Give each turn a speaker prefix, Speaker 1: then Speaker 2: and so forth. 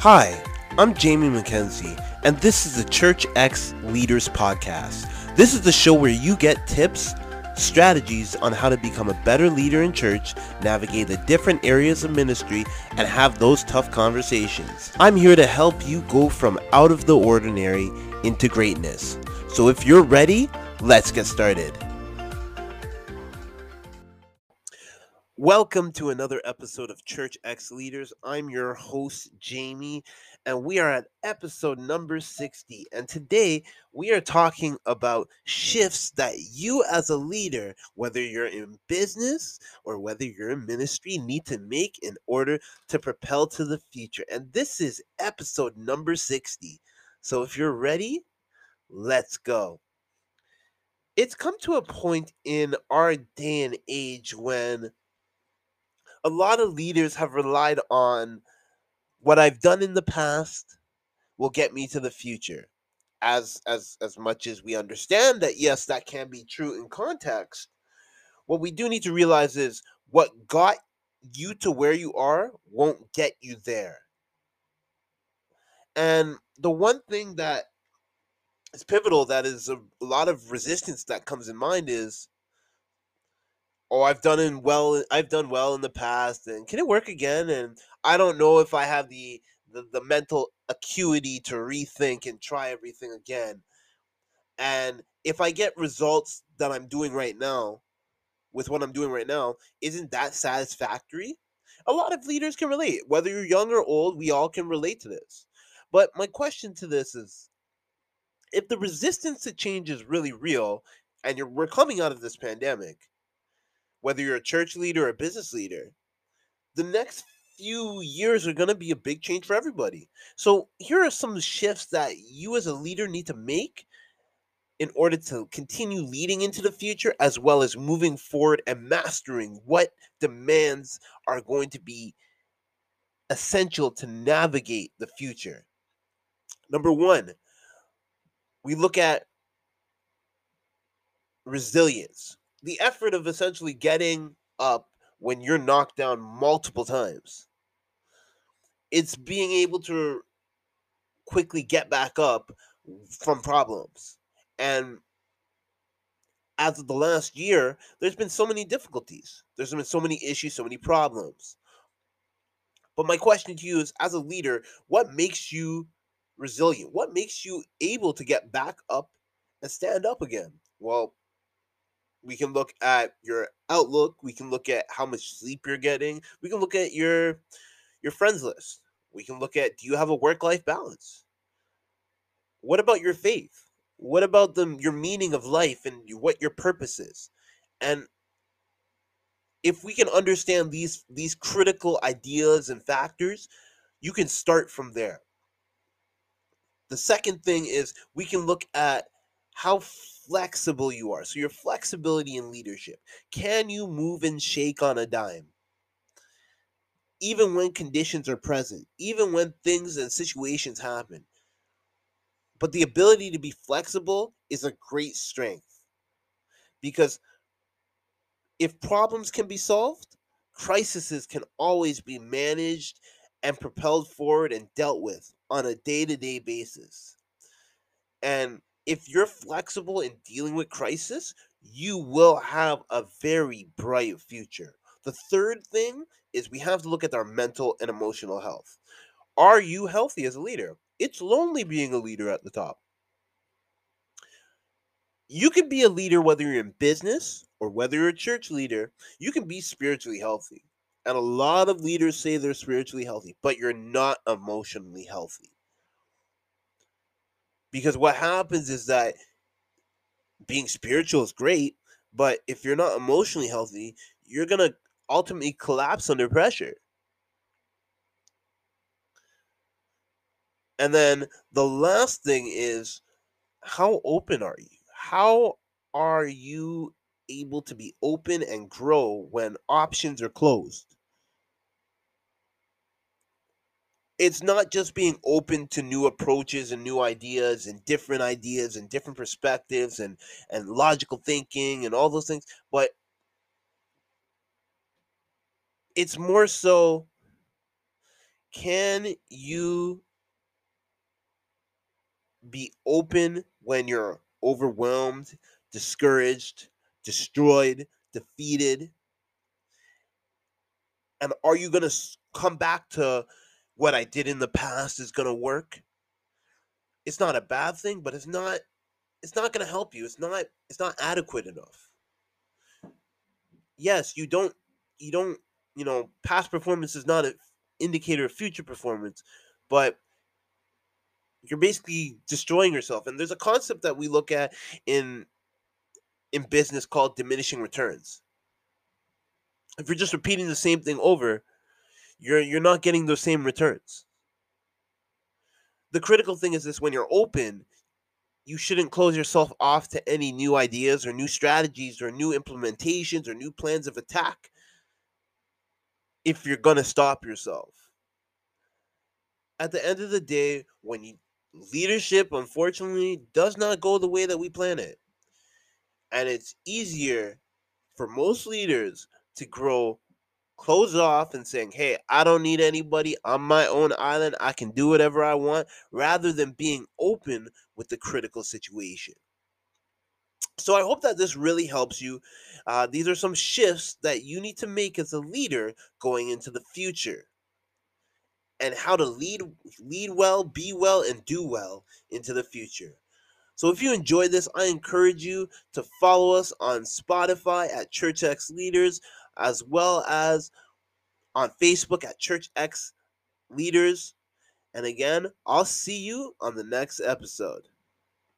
Speaker 1: Hi, I'm Jamie McKenzie, and this is the Church X Leaders Podcast. This is the show where you get tips, strategies on how to become a better leader in church, navigate the different areas of ministry, and have those tough conversations. I'm here to help you go from out of the ordinary into greatness. So if you're ready, let's get started. Welcome to another episode of Church X Leaders. I'm your host, Jamie, and we are at episode number 60. And today we are talking about shifts that you, as a leader, whether you're in business or whether you're in ministry, need to make in order to propel to the future. And this is episode number 60. So if you're ready, let's go. It's come to a point in our day and age when a lot of leaders have relied on what I've done in the past will get me to the future. As as as much as we understand that yes, that can be true in context, what we do need to realize is what got you to where you are won't get you there. And the one thing that is pivotal that is a, a lot of resistance that comes in mind is oh i've done in well i've done well in the past and can it work again? And i don't know if i have the the, the mental acuity to rethink and try everything again. And if i get results that i'm doing right now with what i'm doing right now isn't that satisfactory? A lot of leaders can relate. Whether you're young or old we all can relate to this. But my question to this is if the resistance to change is really real and we're coming out of this pandemic whether you're a church leader or a business leader, the next few years are going to be a big change for everybody. So, here are some shifts that you as a leader need to make in order to continue leading into the future as well as moving forward and mastering what demands are going to be essential to navigate the future. Number one, we look at resilience the effort of essentially getting up when you're knocked down multiple times. It's being able to quickly get back up from problems. And as of the last year, there's been so many difficulties. There's been so many issues, so many problems. But my question to you is as a leader, what makes you resilient? What makes you able to get back up and stand up again? Well, we can look at your outlook we can look at how much sleep you're getting we can look at your your friends list we can look at do you have a work life balance? What about your faith? What about the your meaning of life and what your purpose is? And if we can understand these these critical ideas and factors you can start from there. The second thing is we can look at how flexible you are. So, your flexibility in leadership. Can you move and shake on a dime? Even when conditions are present, even when things and situations happen. But the ability to be flexible is a great strength because if problems can be solved, crises can always be managed and propelled forward and dealt with on a day to day basis. And if you're flexible in dealing with crisis, you will have a very bright future. The third thing is we have to look at our mental and emotional health. Are you healthy as a leader? It's lonely being a leader at the top. You can be a leader whether you're in business or whether you're a church leader. You can be spiritually healthy. And a lot of leaders say they're spiritually healthy, but you're not emotionally healthy. Because what happens is that being spiritual is great, but if you're not emotionally healthy, you're going to ultimately collapse under pressure. And then the last thing is how open are you? How are you able to be open and grow when options are closed? It's not just being open to new approaches and new ideas and different ideas and different perspectives and and logical thinking and all those things but it's more so can you be open when you're overwhelmed, discouraged, destroyed, defeated? And are you going to come back to what I did in the past is going to work? It's not a bad thing, but it's not it's not going to help you. It's not it's not adequate enough. Yes, you don't you don't, you know, past performance is not an indicator of future performance, but you're basically destroying yourself. And there's a concept that we look at in in business called diminishing returns. If you're just repeating the same thing over, you're you're not getting those same returns. The critical thing is this when you're open, you shouldn't close yourself off to any new ideas or new strategies or new implementations or new plans of attack if you're going to stop yourself. At the end of the day, when you leadership unfortunately does not go the way that we plan it. And it's easier for most leaders to grow close off and saying, "Hey, I don't need anybody. I'm my own island. I can do whatever I want," rather than being open with the critical situation. So I hope that this really helps you. Uh, these are some shifts that you need to make as a leader going into the future and how to lead lead well, be well, and do well into the future. So if you enjoyed this, I encourage you to follow us on Spotify at Church X Leaders, as well as on Facebook at Church X Leaders. And again, I'll see you on the next episode.